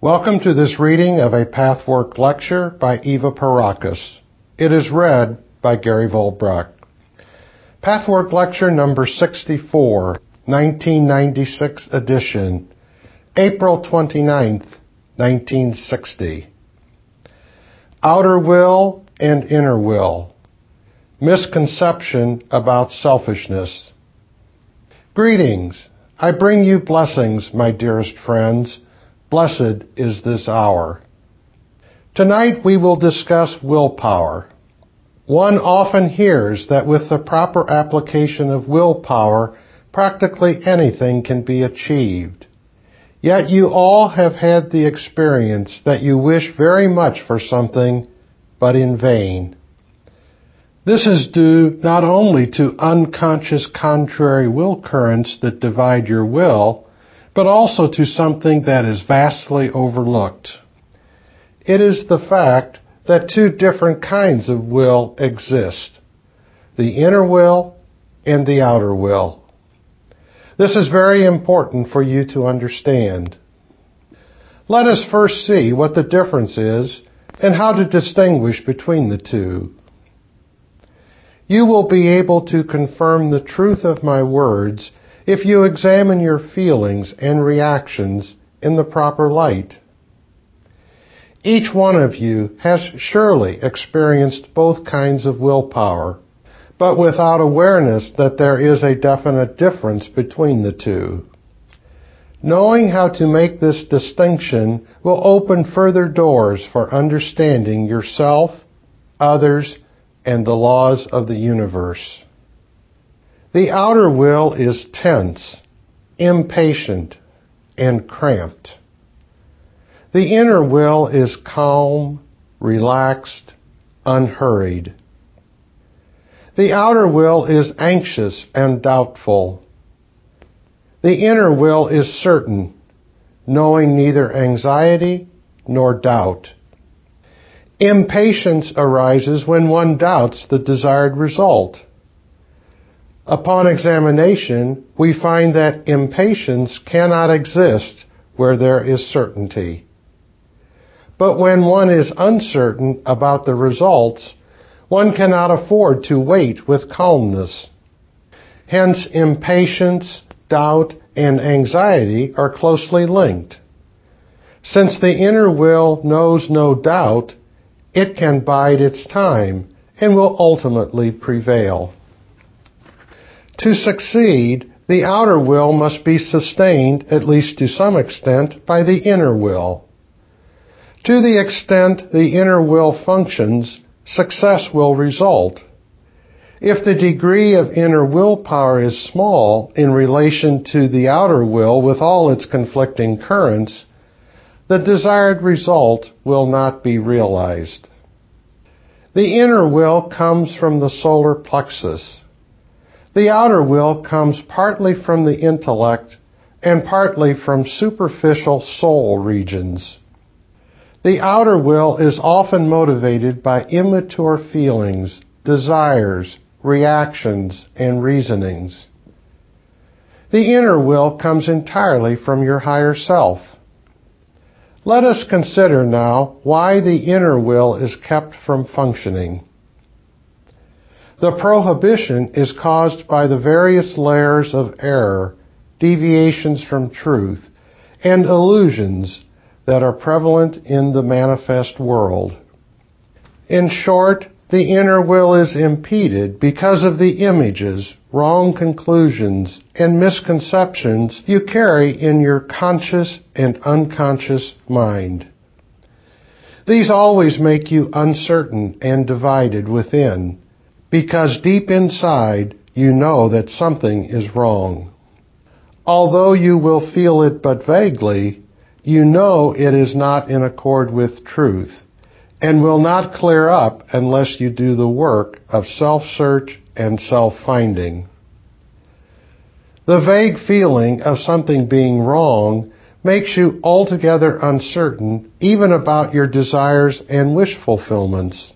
Welcome to this reading of a Pathwork lecture by Eva Pierrakos. It is read by Gary Vollbracht. Pathwork lecture number 64, 1996 edition, April 29th, 1960. Outer will and inner will. Misconception about selfishness. Greetings. I bring you blessings, my dearest friends. Blessed is this hour. Tonight we will discuss willpower. One often hears that with the proper application of willpower, practically anything can be achieved. Yet you all have had the experience that you wish very much for something, but in vain. This is due not only to unconscious contrary will currents that divide your will, but also to something that is vastly overlooked. It is the fact that two different kinds of will exist the inner will and the outer will. This is very important for you to understand. Let us first see what the difference is and how to distinguish between the two. You will be able to confirm the truth of my words if you examine your feelings and reactions in the proper light. Each one of you has surely experienced both kinds of willpower, but without awareness that there is a definite difference between the two. Knowing how to make this distinction will open further doors for understanding yourself, others, and the laws of the universe. The outer will is tense, impatient, and cramped. The inner will is calm, relaxed, unhurried. The outer will is anxious and doubtful. The inner will is certain, knowing neither anxiety nor doubt. Impatience arises when one doubts the desired result. Upon examination, we find that impatience cannot exist where there is certainty. But when one is uncertain about the results, one cannot afford to wait with calmness. Hence, impatience, doubt, and anxiety are closely linked. Since the inner will knows no doubt, it can bide its time and will ultimately prevail. To succeed, the outer will must be sustained, at least to some extent, by the inner will. To the extent the inner will functions, success will result. If the degree of inner willpower is small in relation to the outer will with all its conflicting currents, the desired result will not be realized. The inner will comes from the solar plexus. The outer will comes partly from the intellect and partly from superficial soul regions. The outer will is often motivated by immature feelings, desires, reactions, and reasonings. The inner will comes entirely from your higher self. Let us consider now why the inner will is kept from functioning. The prohibition is caused by the various layers of error, deviations from truth, and illusions that are prevalent in the manifest world. In short, the inner will is impeded because of the images, wrong conclusions, and misconceptions you carry in your conscious and unconscious mind. These always make you uncertain and divided within, because deep inside you know that something is wrong. Although you will feel it but vaguely, you know it is not in accord with truth and will not clear up unless you do the work of self-search and self-finding. The vague feeling of something being wrong makes you altogether uncertain even about your desires and wish fulfillments.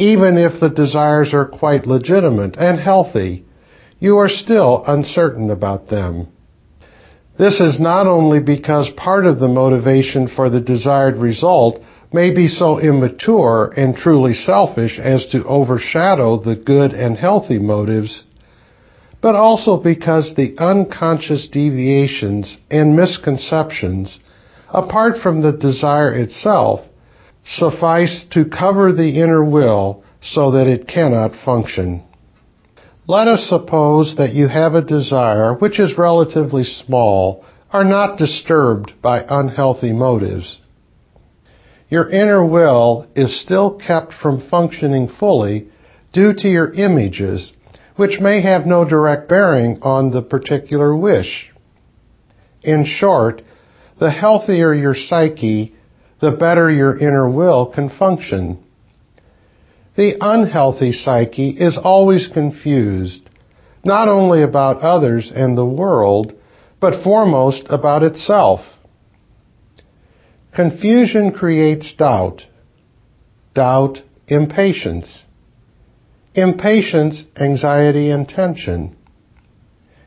Even if the desires are quite legitimate and healthy, you are still uncertain about them. This is not only because part of the motivation for the desired result may be so immature and truly selfish as to overshadow the good and healthy motives, but also because the unconscious deviations and misconceptions, apart from the desire itself, suffice to cover the inner will so that it cannot function. Let us suppose that you have a desire which is relatively small, are not disturbed by unhealthy motives. Your inner will is still kept from functioning fully due to your images, which may have no direct bearing on the particular wish. In short, the healthier your psyche, the better your inner will can function. The unhealthy psyche is always confused, not only about others and the world, but foremost about itself. Confusion creates doubt. Doubt, impatience. Impatience, anxiety, and tension.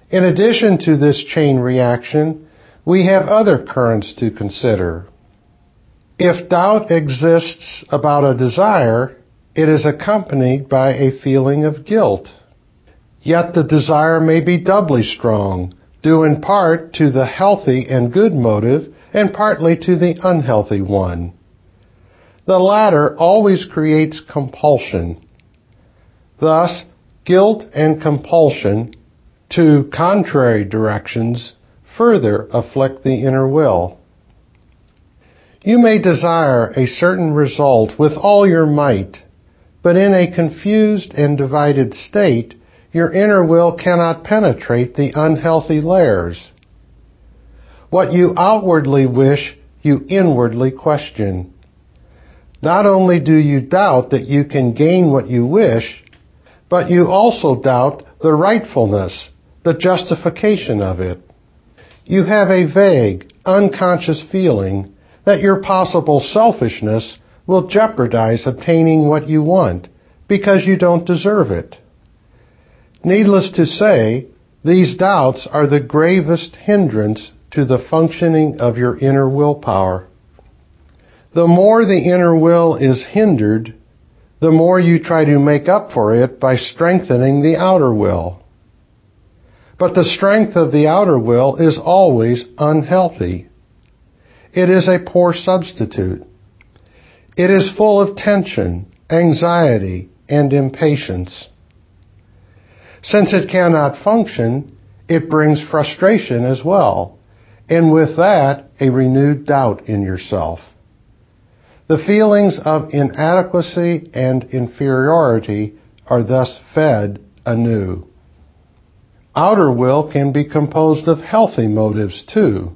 In addition to this chain reaction, we have other currents to consider. If doubt exists about a desire, it is accompanied by a feeling of guilt. Yet the desire may be doubly strong, due in part to the healthy and good motive and partly to the unhealthy one. The latter always creates compulsion. Thus, guilt and compulsion, two contrary directions, further afflict the inner will. You may desire a certain result with all your might, but in a confused and divided state, your inner will cannot penetrate the unhealthy layers. What you outwardly wish, you inwardly question. Not only do you doubt that you can gain what you wish, but you also doubt the rightfulness, the justification of it. You have a vague, unconscious feeling that your possible selfishness will jeopardize obtaining what you want because you don't deserve it. Needless to say, these doubts are the gravest hindrance to the functioning of your inner willpower. The more the inner will is hindered, the more you try to make up for it by strengthening the outer will. But the strength of the outer will is always unhealthy. It is a poor substitute. It is full of tension, anxiety, and impatience. Since it cannot function, it brings frustration as well and with that, a renewed doubt in yourself. The feelings of inadequacy and inferiority are thus fed anew. Outer will can be composed of healthy motives too.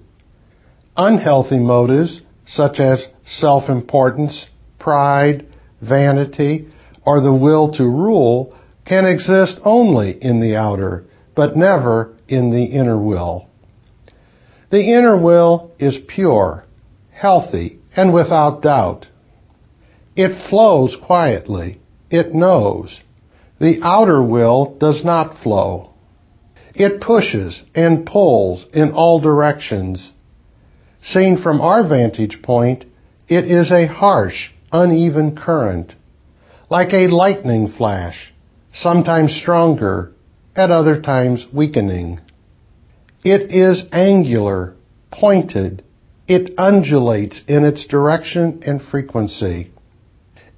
Unhealthy motives, such as self-importance, pride, vanity, or the will to rule, can exist only in the outer, but never in the inner will. The inner will is pure, healthy, and without doubt. It flows quietly. It knows. The outer will does not flow. It pushes and pulls in all directions. Seen from our vantage point, it is a harsh, uneven current, like a lightning flash, sometimes stronger, at other times weakening. It is angular, pointed. It undulates in its direction and frequency.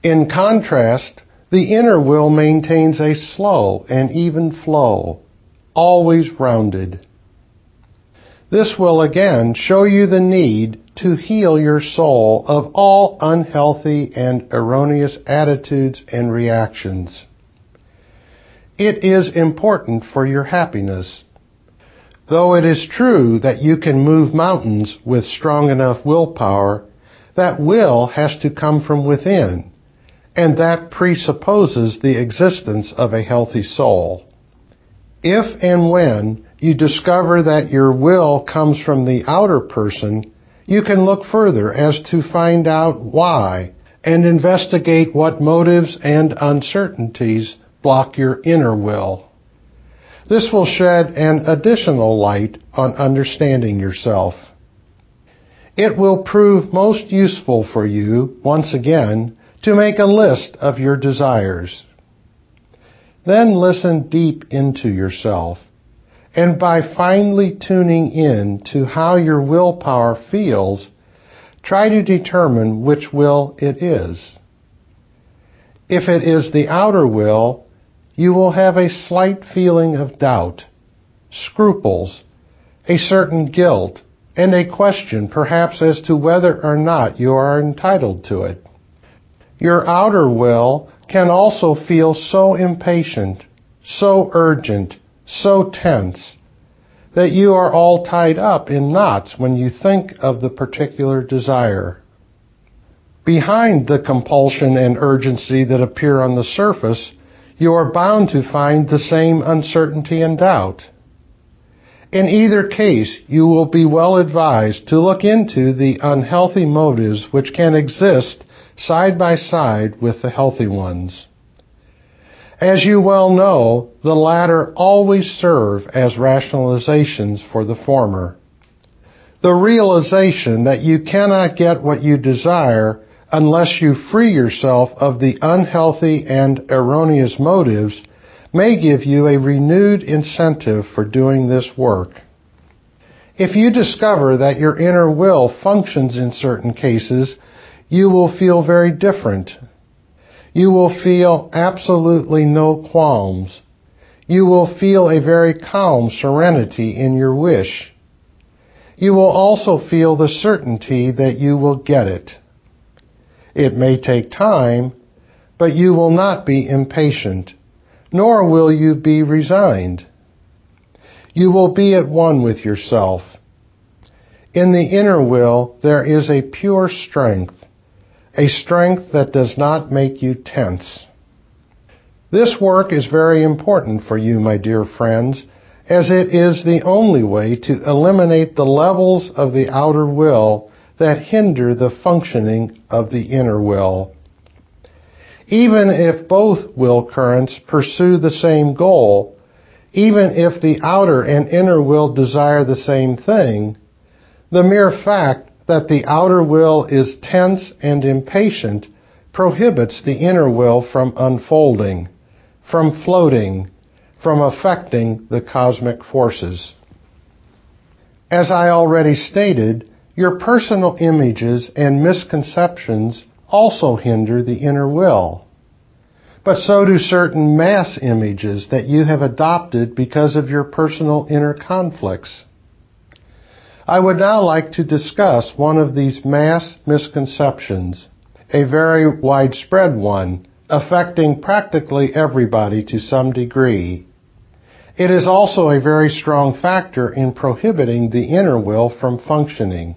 In contrast, the inner will maintains a slow and even flow, always rounded. This will again show you the need to heal your soul of all unhealthy and erroneous attitudes and reactions. It is important for your happiness Though it is true that you can move mountains with strong enough willpower, that will has to come from within, and that presupposes the existence of a healthy soul. If and when you discover that your will comes from the outer person, you can look further as to find out why and investigate what motives and uncertainties block your inner will. This will shed an additional light on understanding yourself. It will prove most useful for you, once again, to make a list of your desires. Then listen deep into yourself, and by finely tuning in to how your willpower feels, try to determine which will it is. If it is the outer will, you will have a slight feeling of doubt, scruples, a certain guilt, and a question perhaps as to whether or not you are entitled to it. Your outer will can also feel so impatient, so urgent, so tense, that you are all tied up in knots when you think of the particular desire. Behind the compulsion and urgency that appear on the surface you are bound to find the same uncertainty and doubt. In either case, you will be well advised to look into the unhealthy motives which can exist side by side with the healthy ones. As you well know, the latter always serve as rationalizations for the former. The realization that you cannot get what you desire unless you free yourself of the unhealthy and erroneous motives may give you a renewed incentive for doing this work. If you discover that your inner will functions in certain cases, you will feel very different. You will feel absolutely no qualms. You will feel a very calm serenity in your wish. You will also feel the certainty that you will get it. It may take time, but you will not be impatient, nor will you be resigned. You will be at one with yourself. In the inner will, there is a pure strength, a strength that does not make you tense. This work is very important for you, my dear friends, as it is the only way to eliminate the levels of the outer will that hinder the functioning of the inner will. Even if both will currents pursue the same goal, even if the outer and inner will desire the same thing, the mere fact that the outer will is tense and impatient prohibits the inner will from unfolding, from floating, from affecting the cosmic forces. As I already stated, your personal images and misconceptions also hinder the inner will. But so do certain mass images that you have adopted because of your personal inner conflicts. I would now like to discuss one of these mass misconceptions, a very widespread one, affecting practically everybody to some degree. It is also a very strong factor in prohibiting the inner will from functioning.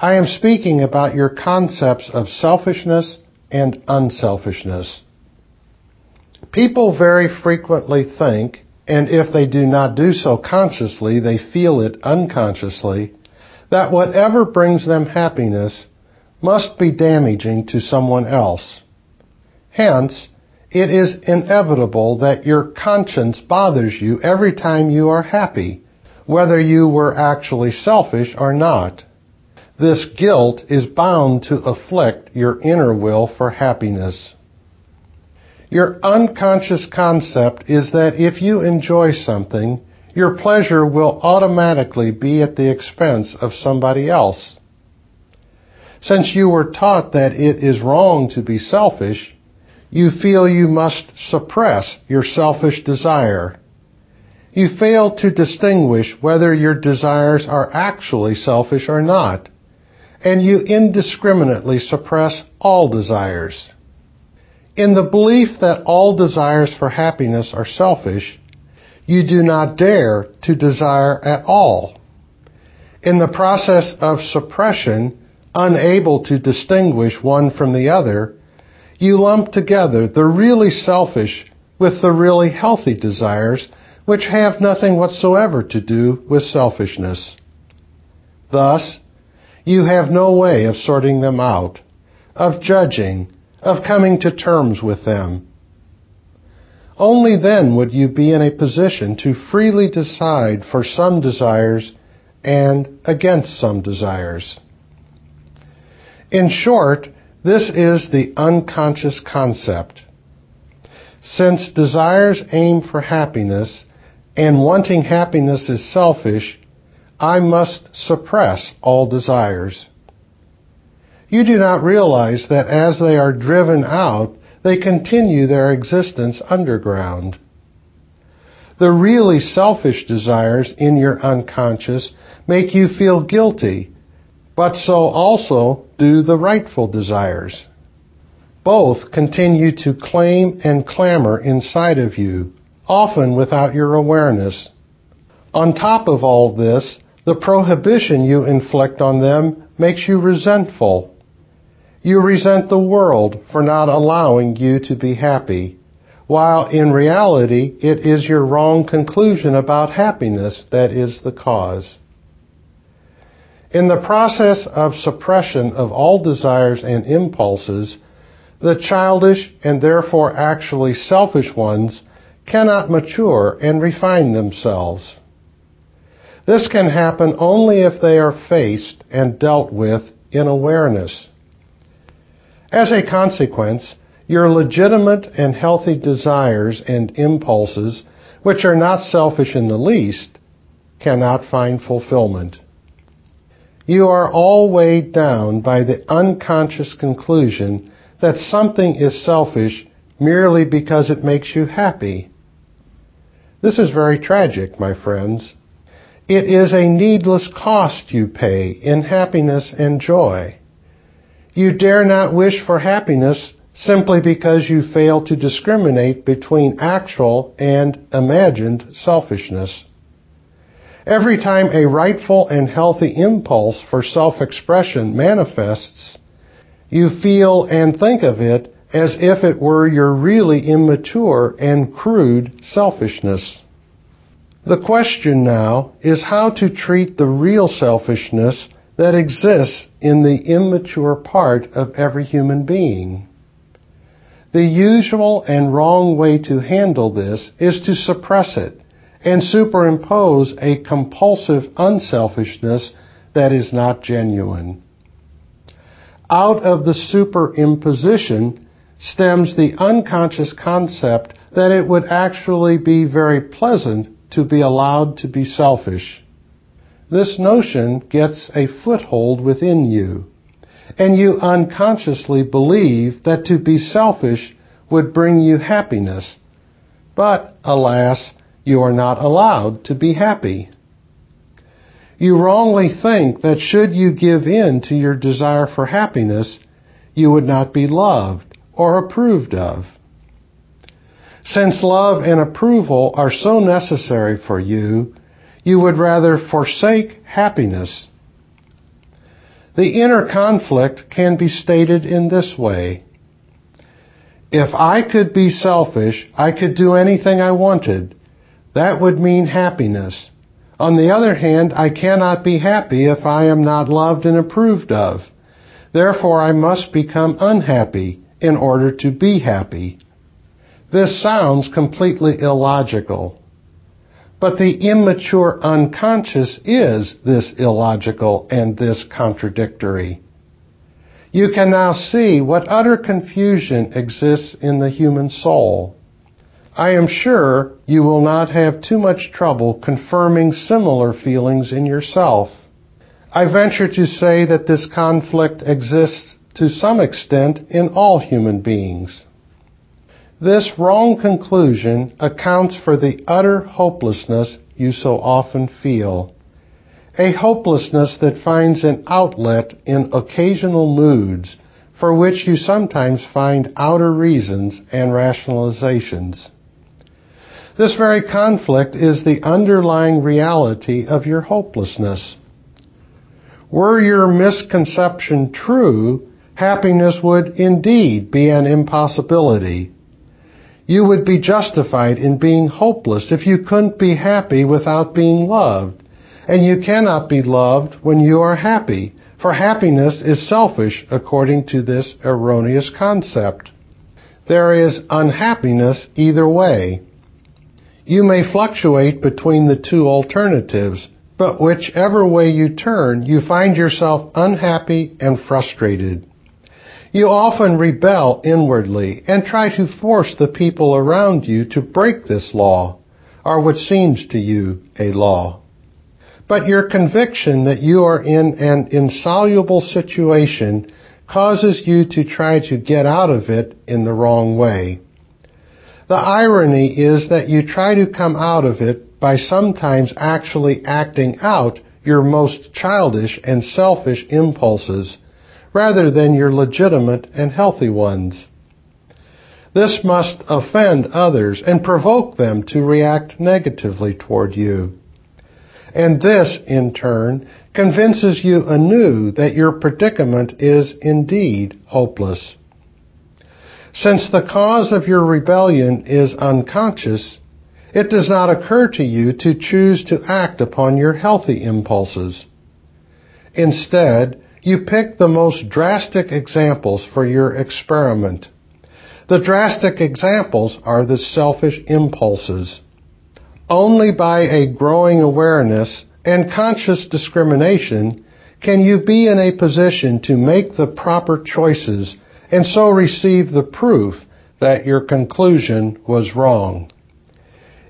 I am speaking about your concepts of selfishness and unselfishness. People very frequently think, and if they do not do so consciously, they feel it unconsciously, that whatever brings them happiness must be damaging to someone else. Hence, it is inevitable that your conscience bothers you every time you are happy, whether you were actually selfish or not. This guilt is bound to afflict your inner will for happiness. Your unconscious concept is that if you enjoy something, your pleasure will automatically be at the expense of somebody else. Since you were taught that it is wrong to be selfish, you feel you must suppress your selfish desire. You fail to distinguish whether your desires are actually selfish or not and you indiscriminately suppress all desires. In the belief that all desires for happiness are selfish, you do not dare to desire at all. In the process of suppression, unable to distinguish one from the other, you lump together the really selfish with the really healthy desires, which have nothing whatsoever to do with selfishness. Thus, you have no way of sorting them out, of judging, of coming to terms with them. Only then would you be in a position to freely decide for some desires and against some desires. In short, this is the unconscious concept. Since desires aim for happiness and wanting happiness is selfish, I must suppress all desires. You do not realize that as they are driven out, they continue their existence underground. The really selfish desires in your unconscious make you feel guilty, but so also do the rightful desires. Both continue to claim and clamor inside of you, often without your awareness. On top of all this, the prohibition you inflict on them makes you resentful. You resent the world for not allowing you to be happy, while in reality it is your wrong conclusion about happiness that is the cause. In the process of suppression of all desires and impulses, the childish and therefore actually selfish ones cannot mature and refine themselves. This can happen only if they are faced and dealt with in awareness. As a consequence, your legitimate and healthy desires and impulses, which are not selfish in the least, cannot find fulfillment. You are all weighed down by the unconscious conclusion that something is selfish merely because it makes you happy. This is very tragic, my friends. It is a needless cost you pay in happiness and joy. You dare not wish for happiness simply because you fail to discriminate between actual and imagined selfishness. Every time a rightful and healthy impulse for self-expression manifests, you feel and think of it as if it were your really immature and crude selfishness. The question now is how to treat the real selfishness that exists in the immature part of every human being. The usual and wrong way to handle this is to suppress it and superimpose a compulsive unselfishness that is not genuine. Out of the superimposition stems the unconscious concept that it would actually be very pleasant to be allowed to be selfish. This notion gets a foothold within you, and you unconsciously believe that to be selfish would bring you happiness. But, alas, you are not allowed to be happy. You wrongly think that should you give in to your desire for happiness, you would not be loved or approved of. Since love and approval are so necessary for you, you would rather forsake happiness. The inner conflict can be stated in this way. If I could be selfish, I could do anything I wanted. That would mean happiness. On the other hand, I cannot be happy if I am not loved and approved of. Therefore, I must become unhappy in order to be happy. This sounds completely illogical. But the immature unconscious is this illogical and this contradictory. You can now see what utter confusion exists in the human soul. I am sure you will not have too much trouble confirming similar feelings in yourself. I venture to say that this conflict exists to some extent in all human beings. This wrong conclusion accounts for the utter hopelessness you so often feel. A hopelessness that finds an outlet in occasional moods for which you sometimes find outer reasons and rationalizations. This very conflict is the underlying reality of your hopelessness. Were your misconception true, happiness would indeed be an impossibility. You would be justified in being hopeless if you couldn't be happy without being loved. And you cannot be loved when you are happy, for happiness is selfish according to this erroneous concept. there is unhappiness either way. You may fluctuate between the two alternatives, but whichever way you turn, you find yourself unhappy and frustrated. You often rebel inwardly and try to force the people around you to break this law, or what seems to you a law. But your conviction that you are in an insoluble situation causes you to try to get out of it in the wrong way. The irony is that you try to come out of it by sometimes actually acting out your most childish and selfish impulses rather than your legitimate and healthy ones. This must offend others and provoke them to react negatively toward you. And this, in turn, convinces you anew that your predicament is indeed hopeless. Since the cause of your rebellion is unconscious, it does not occur to you to choose to act upon your healthy impulses. Instead, you pick the most drastic examples for your experiment. The drastic examples are the selfish impulses. Only by a growing awareness and conscious discrimination can you be in a position to make the proper choices and so receive the proof that your conclusion was wrong.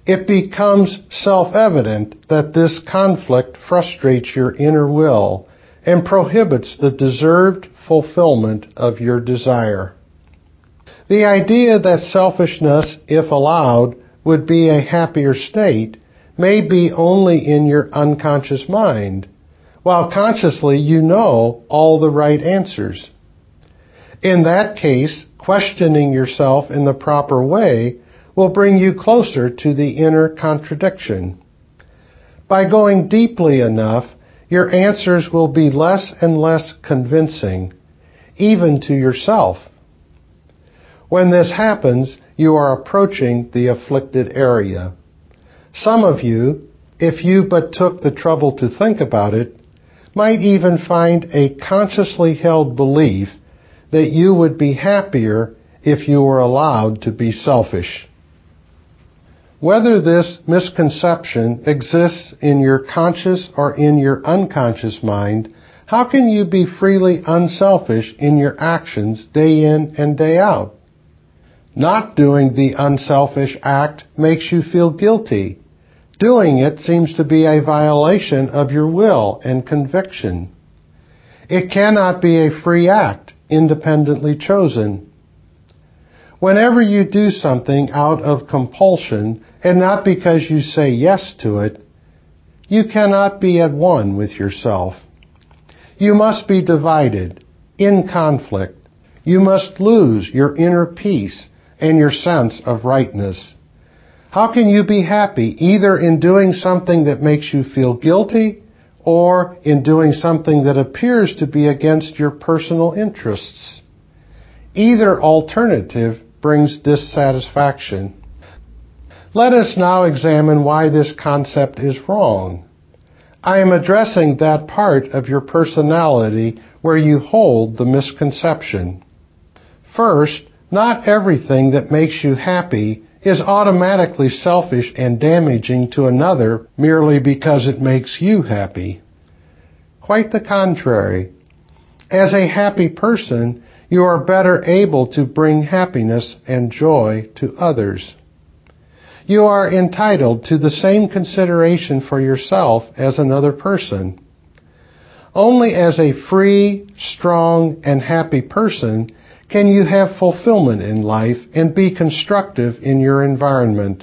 It becomes self-evident that this conflict frustrates your inner will and prohibits the deserved fulfillment of your desire. The idea that selfishness, if allowed, would be a happier state may be only in your unconscious mind, while consciously you know all the right answers. In that case, questioning yourself in the proper way will bring you closer to the inner contradiction. By going deeply enough, your answers will be less and less convincing, even to yourself. When this happens, you are approaching the afflicted area. Some of you, if you but took the trouble to think about it, might even find a consciously held belief that you would be happier if you were allowed to be selfish. Whether this misconception exists in your conscious or in your unconscious mind, how can you be freely unselfish in your actions day in and day out? Not doing the unselfish act makes you feel guilty. Doing it seems to be a violation of your will and conviction. It cannot be a free act, independently chosen. Whenever you do something out of compulsion and not because you say yes to it, you cannot be at one with yourself. You must be divided, in conflict. You must lose your inner peace and your sense of rightness. How can you be happy either in doing something that makes you feel guilty or in doing something that appears to be against your personal interests? Either alternative brings dissatisfaction. Let us now examine why this concept is wrong. I am addressing that part of your personality where you hold the misconception. First, not everything that makes you happy is automatically selfish and damaging to another merely because it makes you happy. Quite the contrary. As a happy person, you are better able to bring happiness and joy to others. You are entitled to the same consideration for yourself as another person. Only as a free, strong, and happy person can you have fulfillment in life and be constructive in your environment.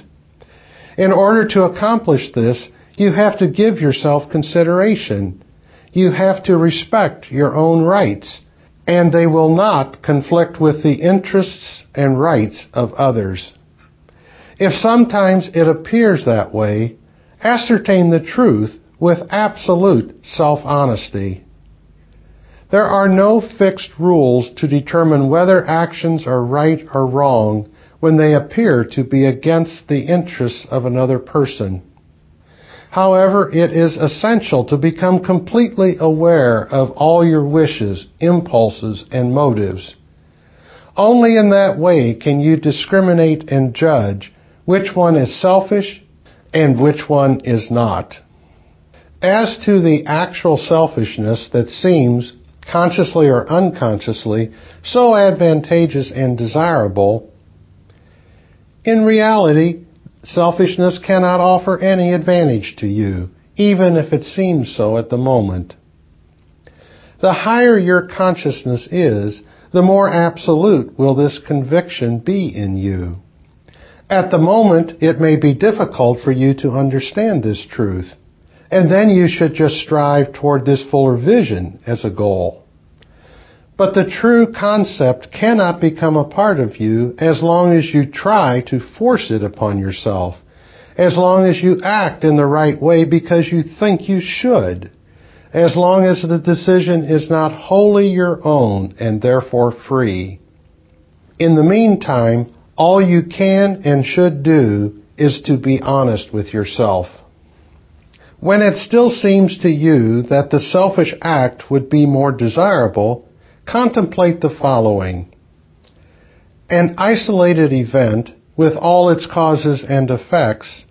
In order to accomplish this, you have to give yourself consideration. You have to respect your own rights and they will not conflict with the interests and rights of others. If sometimes it appears that way, ascertain the truth with absolute self-honesty. There are no fixed rules to determine whether actions are right or wrong when they appear to be against the interests of another person. However, it is essential to become completely aware of all your wishes, impulses, and motives. Only in that way can you discriminate and judge which one is selfish and which one is not. As to the actual selfishness that seems, consciously or unconsciously, so advantageous and desirable, in reality, selfishness cannot offer any advantage to you, even if it seems so at the moment. The higher your consciousness is, the more absolute will this conviction be in you. At the moment, it may be difficult for you to understand this truth, and then you should just strive toward this fuller vision as a goal. But the true concept cannot become a part of you as long as you try to force it upon yourself, as long as you act in the right way because you think you should as long as the decision is not wholly your own and therefore free. In the meantime, all you can and should do is to be honest with yourself. When it still seems to you that the selfish act would be more desirable, contemplate the following. An isolated event, with all its causes and effects,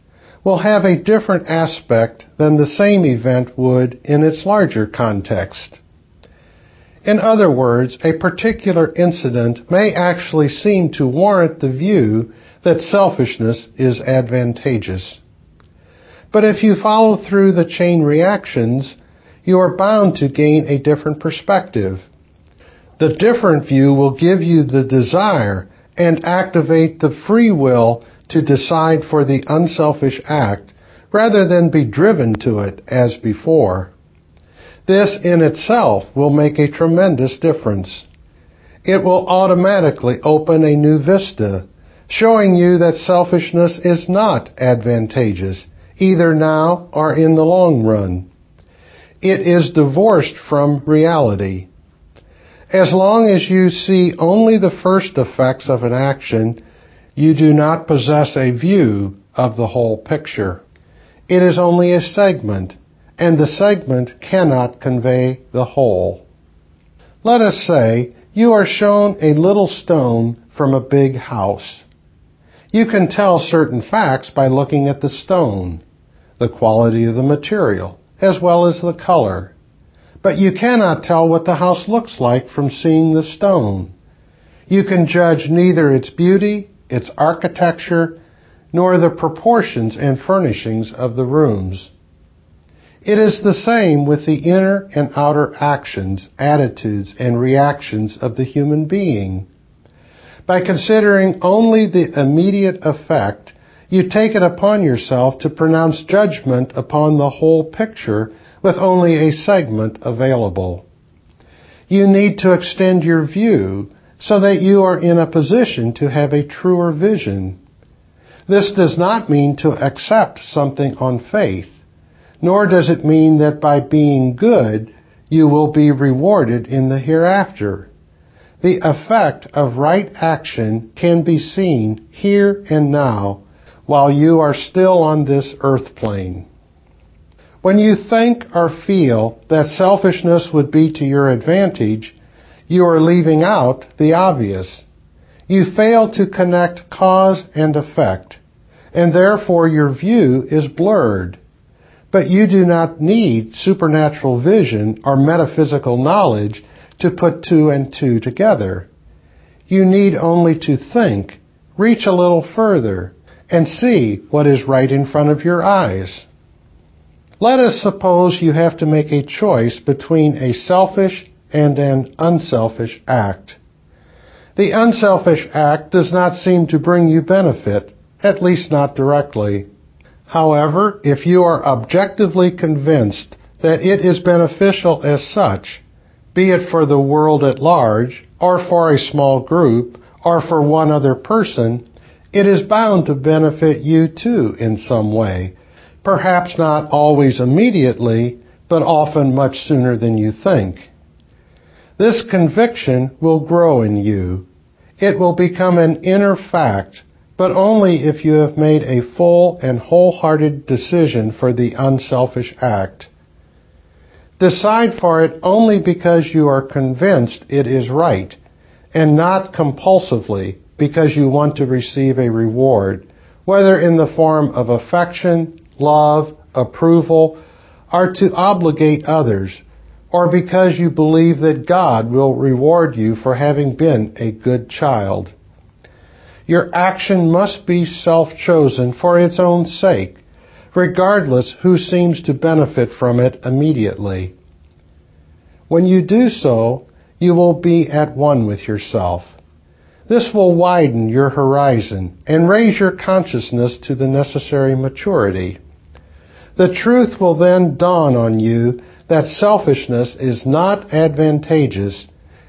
will have a different aspect than the same event would in its larger context. In other words, a particular incident may actually seem to warrant the view that selfishness is advantageous. But if you follow through the chain reactions, you are bound to gain a different perspective. The different view will give you the desire and activate the free will to decide for the unselfish act rather than be driven to it as before. This in itself will make a tremendous difference. It will automatically open a new vista, showing you that selfishness is not advantageous, either now or in the long run. It is divorced from reality. As long as you see only the first effects of an action, you do not possess a view of the whole picture. It is only a segment, and the segment cannot convey the whole. Let us say you are shown a little stone from a big house. You can tell certain facts by looking at the stone, the quality of the material, as well as the color. But you cannot tell what the house looks like from seeing the stone. You can judge neither its beauty its architecture, nor the proportions and furnishings of the rooms. It is the same with the inner and outer actions, attitudes, and reactions of the human being. By considering only the immediate effect, you take it upon yourself to pronounce judgment upon the whole picture with only a segment available. You need to extend your view so that you are in a position to have a truer vision. This does not mean to accept something on faith, nor does it mean that by being good, you will be rewarded in the hereafter. The effect of right action can be seen here and now while you are still on this earth plane. When you think or feel that selfishness would be to your advantage, you are leaving out the obvious. You fail to connect cause and effect, and therefore your view is blurred. But you do not need supernatural vision or metaphysical knowledge to put two and two together. You need only to think, reach a little further, and see what is right in front of your eyes. Let us suppose you have to make a choice between a selfish and an unselfish act. The unselfish act does not seem to bring you benefit, at least not directly. However, if you are objectively convinced that it is beneficial as such, be it for the world at large, or for a small group, or for one other person, it is bound to benefit you too in some way. Perhaps not always immediately, but often much sooner than you think. This conviction will grow in you. It will become an inner fact, but only if you have made a full and wholehearted decision for the unselfish act. Decide for it only because you are convinced it is right, and not compulsively because you want to receive a reward, whether in the form of affection, love, approval, or to obligate others, or because you believe that God will reward you for having been a good child. Your action must be self-chosen for its own sake, regardless who seems to benefit from it immediately. When you do so, you will be at one with yourself. This will widen your horizon and raise your consciousness to the necessary maturity. The truth will then dawn on you that selfishness is not advantageous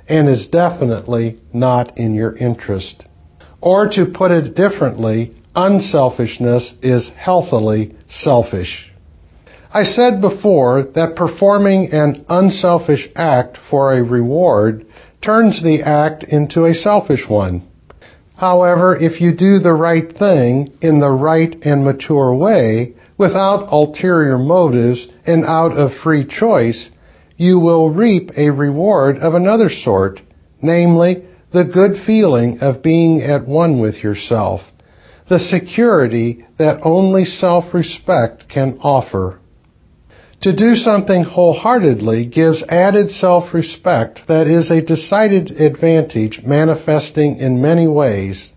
and is definitely not in your interest. Or to put it differently, unselfishness is healthily selfish. I said before that performing an unselfish act for a reward turns the act into a selfish one. However, if you do the right thing in the right and mature way, without ulterior motives and out of free choice, you will reap a reward of another sort, namely, the good feeling of being at one with yourself, the security that only self-respect can offer. To do something wholeheartedly gives added self-respect that is a decided advantage manifesting in many ways.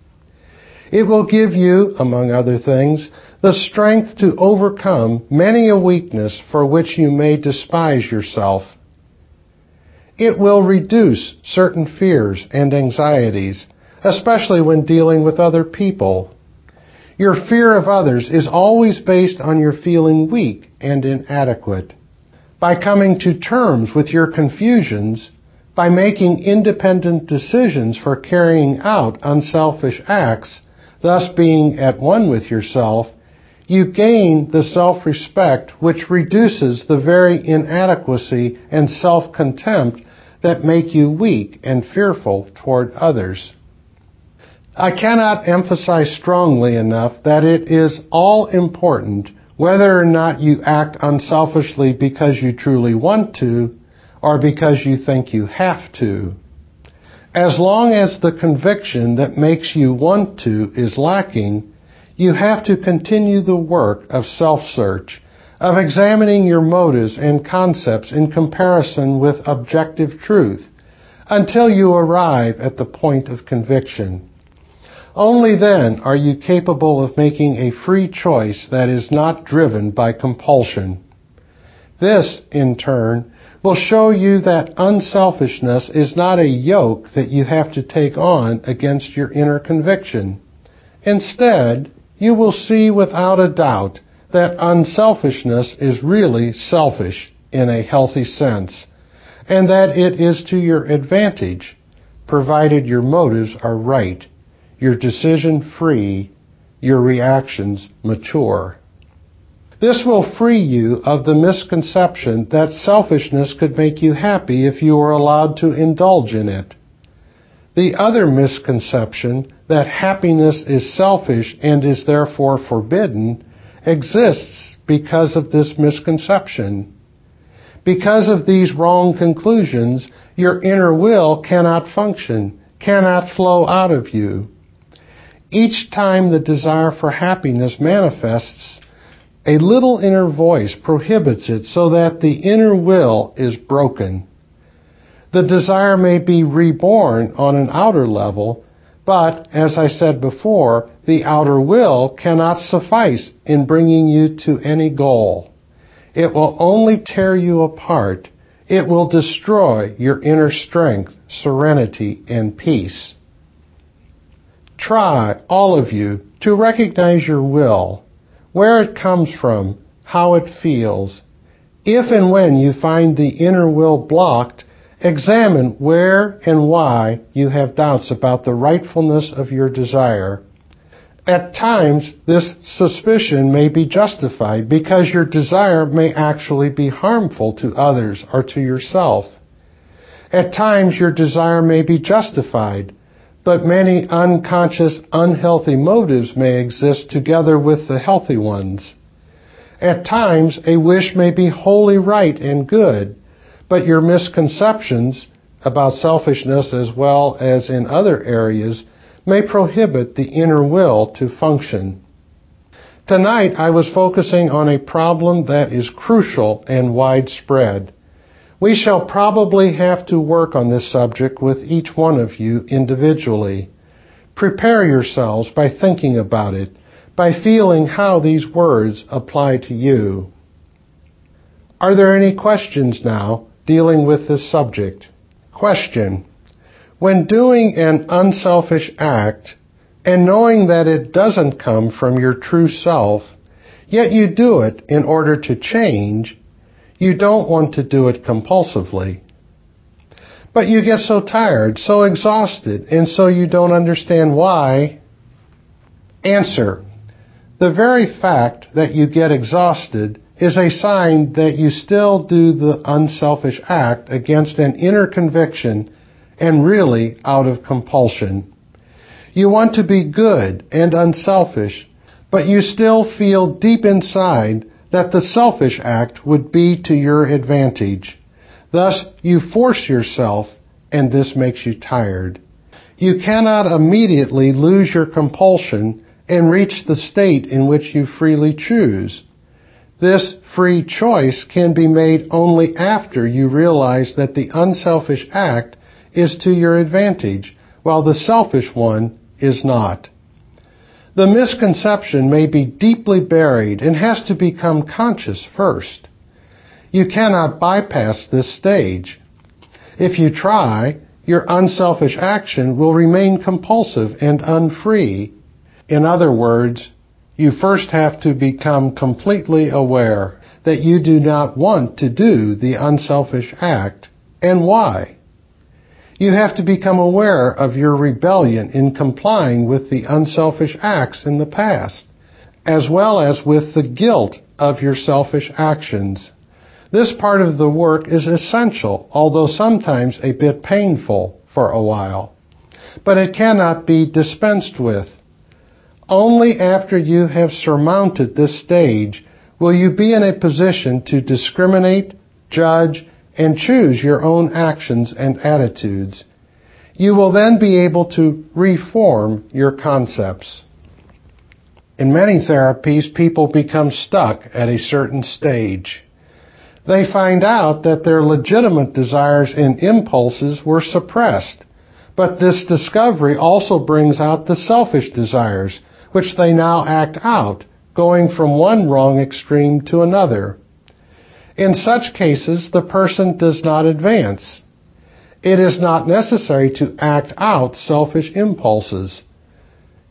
It will give you, among other things, the strength to overcome many a weakness for which you may despise yourself. It will reduce certain fears and anxieties, especially when dealing with other people. Your fear of others is always based on your feeling weak and inadequate. By coming to terms with your confusions, by making independent decisions for carrying out unselfish acts, thus being at one with yourself, you gain the self-respect which reduces the very inadequacy and self-contempt that make you weak and fearful toward others. I cannot emphasize strongly enough that it is all important whether or not you act unselfishly because you truly want to or because you think you have to. As long as the conviction that makes you want to is lacking, you have to continue the work of self-search, of examining your motives and concepts in comparison with objective truth, until you arrive at the point of conviction. Only then are you capable of making a free choice that is not driven by compulsion. This, in turn, will show you that unselfishness is not a yoke that you have to take on against your inner conviction. Instead, you will see without a doubt that unselfishness is really selfish in a healthy sense, and that it is to your advantage, provided your motives are right your decision free, your reactions mature. This will free you of the misconception that selfishness could make you happy if you were allowed to indulge in it. The other misconception that happiness is selfish and is therefore forbidden exists because of this misconception. Because of these wrong conclusions, your inner will cannot function, cannot flow out of you. Each time the desire for happiness manifests, a little inner voice prohibits it so that the inner will is broken. The desire may be reborn on an outer level, but, as I said before, the outer will cannot suffice in bringing you to any goal. It will only tear you apart. It will destroy your inner strength, serenity, and peace. Try, all of you, to recognize your will, where it comes from, how it feels. If and when you find the inner will blocked, examine where and why you have doubts about the rightfulness of your desire. At times, this suspicion may be justified because your desire may actually be harmful to others or to yourself. At times, your desire may be justified but many unconscious, unhealthy motives may exist together with the healthy ones. At times, a wish may be wholly right and good, but your misconceptions, about selfishness as well as in other areas may prohibit the inner will to function. Tonight I was focusing on a problem that is crucial and widespread. We shall probably have to work on this subject with each one of you individually. Prepare yourselves by thinking about it, by feeling how these words apply to you. Are there any questions now dealing with this subject? Question. When doing an unselfish act and knowing that it doesn't come from your true self, yet you do it in order to change, you don't want to do it compulsively. But you get so tired, so exhausted, and so you don't understand why. Answer. The very fact that you get exhausted is a sign that you still do the unselfish act against an inner conviction and really out of compulsion. You want to be good and unselfish, but you still feel deep inside that the selfish act would be to your advantage. Thus, you force yourself, and this makes you tired. You cannot immediately lose your compulsion and reach the state in which you freely choose. This free choice can be made only after you realize that the unselfish act is to your advantage, while the selfish one is not. The misconception may be deeply buried and has to become conscious first. You cannot bypass this stage. If you try, your unselfish action will remain compulsive and unfree. In other words, you first have to become completely aware that you do not want to do the unselfish act and why. You have to become aware of your rebellion in complying with the unselfish acts in the past, as well as with the guilt of your selfish actions. This part of the work is essential, although sometimes a bit painful for a while. But it cannot be dispensed with. Only after you have surmounted this stage will you be in a position to discriminate, judge, and choose your own actions and attitudes. You will then be able to reform your concepts. In many therapies, people become stuck at a certain stage. They find out that their legitimate desires and impulses were suppressed, but this discovery also brings out the selfish desires, which they now act out, going from one wrong extreme to another. In such cases, the person does not advance. It is not necessary to act out selfish impulses.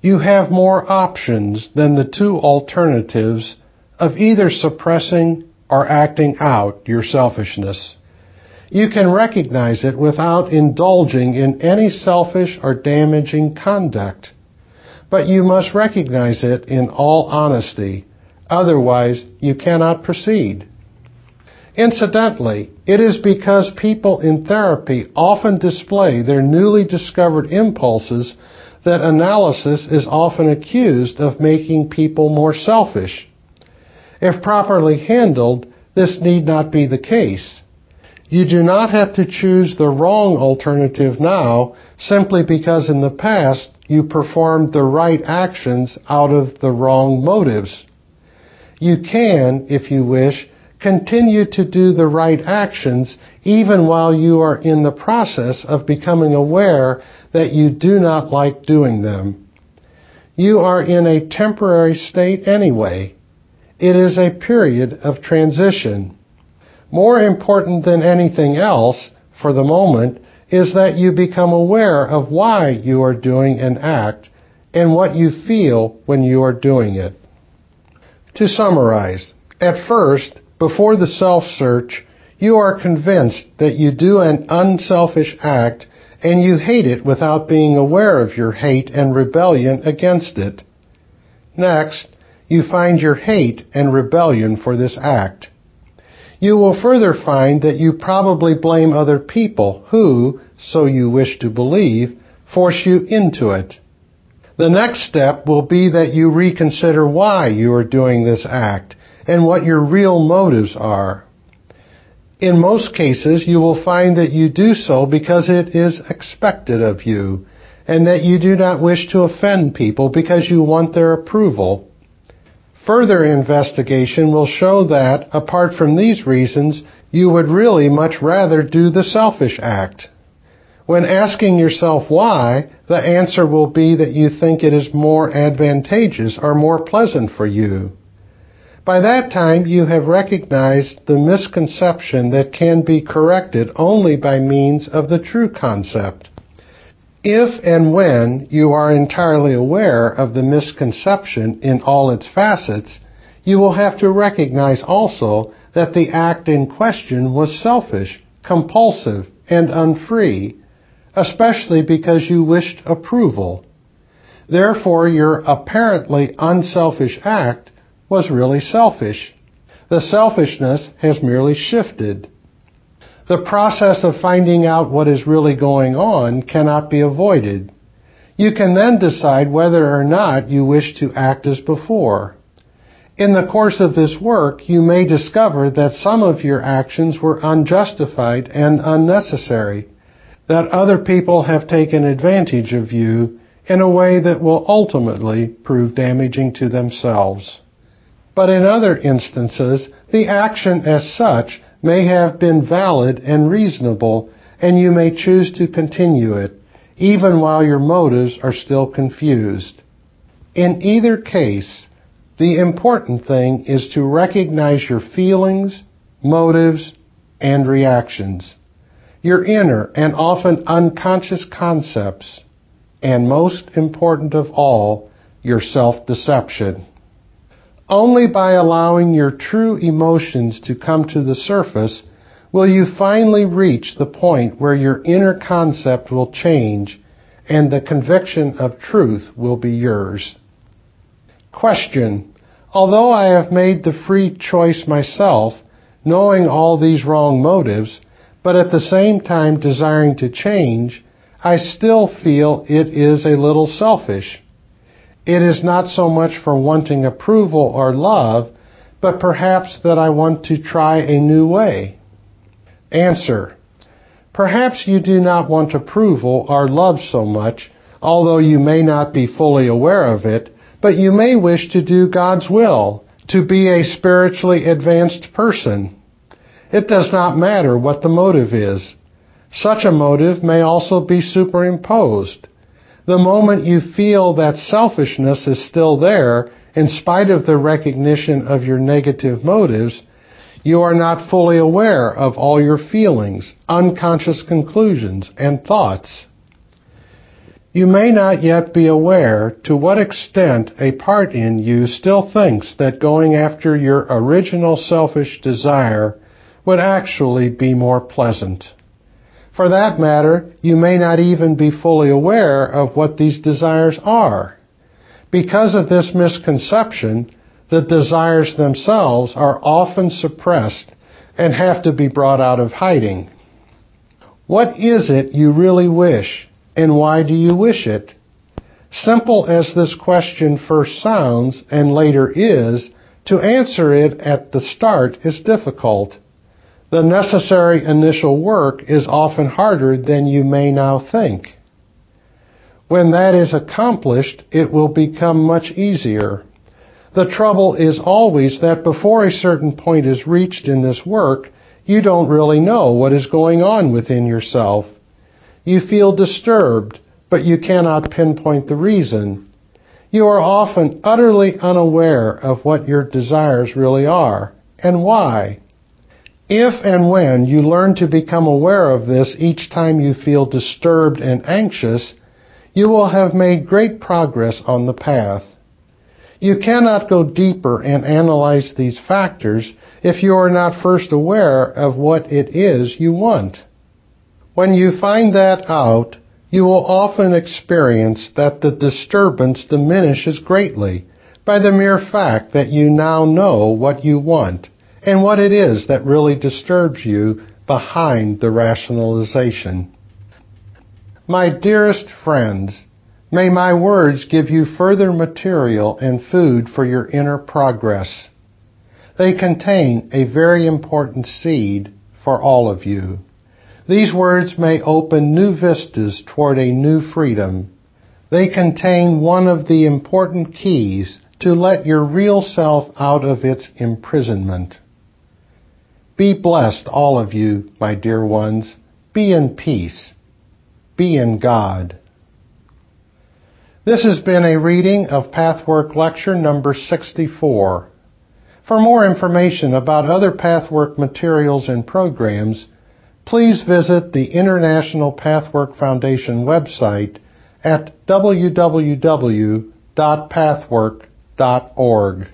You have more options than the two alternatives of either suppressing or acting out your selfishness. You can recognize it without indulging in any selfish or damaging conduct. But you must recognize it in all honesty, otherwise you cannot proceed. Incidentally, it is because people in therapy often display their newly discovered impulses that analysis is often accused of making people more selfish. If properly handled, this need not be the case. You do not have to choose the wrong alternative now simply because in the past you performed the right actions out of the wrong motives. You can, if you wish, continue to do the right actions even while you are in the process of becoming aware that you do not like doing them. You are in a temporary state anyway. It is a period of transition. More important than anything else, for the moment, is that you become aware of why you are doing an act and what you feel when you are doing it. To summarize, at first, before the self-search, you are convinced that you do an unselfish act and you hate it without being aware of your hate and rebellion against it. Next, you find your hate and rebellion for this act. You will further find that you probably blame other people who, so you wish to believe, force you into it. The next step will be that you reconsider why you are doing this act and what your real motives are. In most cases, you will find that you do so because it is expected of you, and that you do not wish to offend people because you want their approval. Further investigation will show that, apart from these reasons, you would really much rather do the selfish act. When asking yourself why, the answer will be that you think it is more advantageous or more pleasant for you. By that time, you have recognized the misconception that can be corrected only by means of the true concept. If and when you are entirely aware of the misconception in all its facets, you will have to recognize also that the act in question was selfish, compulsive, and unfree, especially because you wished approval. Therefore, your apparently unselfish act was really selfish. The selfishness has merely shifted. The process of finding out what is really going on cannot be avoided. You can then decide whether or not you wish to act as before. In the course of this work, you may discover that some of your actions were unjustified and unnecessary, that other people have taken advantage of you in a way that will ultimately prove damaging to themselves. But in other instances, the action as such may have been valid and reasonable, and you may choose to continue it, even while your motives are still confused. In either case, the important thing is to recognize your feelings, motives, and reactions, your inner and often unconscious concepts, and most important of all, your self-deception. Only by allowing your true emotions to come to the surface will you finally reach the point where your inner concept will change and the conviction of truth will be yours. Question. Although I have made the free choice myself, knowing all these wrong motives, but at the same time desiring to change, I still feel it is a little selfish. It is not so much for wanting approval or love, but perhaps that I want to try a new way. Answer. Perhaps you do not want approval or love so much, although you may not be fully aware of it, but you may wish to do God's will, to be a spiritually advanced person. It does not matter what the motive is. Such a motive may also be superimposed. The moment you feel that selfishness is still there, in spite of the recognition of your negative motives, you are not fully aware of all your feelings, unconscious conclusions, and thoughts. You may not yet be aware to what extent a part in you still thinks that going after your original selfish desire would actually be more pleasant. For that matter, you may not even be fully aware of what these desires are. Because of this misconception, the desires themselves are often suppressed and have to be brought out of hiding. What is it you really wish, and why do you wish it? Simple as this question first sounds and later is, to answer it at the start is difficult the necessary initial work is often harder than you may now think. When that is accomplished, it will become much easier. The trouble is always that before a certain point is reached in this work, you don't really know what is going on within yourself. You feel disturbed, but you cannot pinpoint the reason. You are often utterly unaware of what your desires really are and why. If and when you learn to become aware of this each time you feel disturbed and anxious, you will have made great progress on the path. You cannot go deeper and analyze these factors if you are not first aware of what it is you want. When you find that out, you will often experience that the disturbance diminishes greatly by the mere fact that you now know what you want and what it is that really disturbs you behind the rationalization. My dearest friends, may my words give you further material and food for your inner progress. They contain a very important seed for all of you. These words may open new vistas toward a new freedom. They contain one of the important keys to let your real self out of its imprisonment. Be blessed, all of you, my dear ones. Be in peace. Be in God. This has been a reading of Pathwork Lecture number 64. For more information about other Pathwork materials and programs, please visit the International Pathwork Foundation website at www.pathwork.org.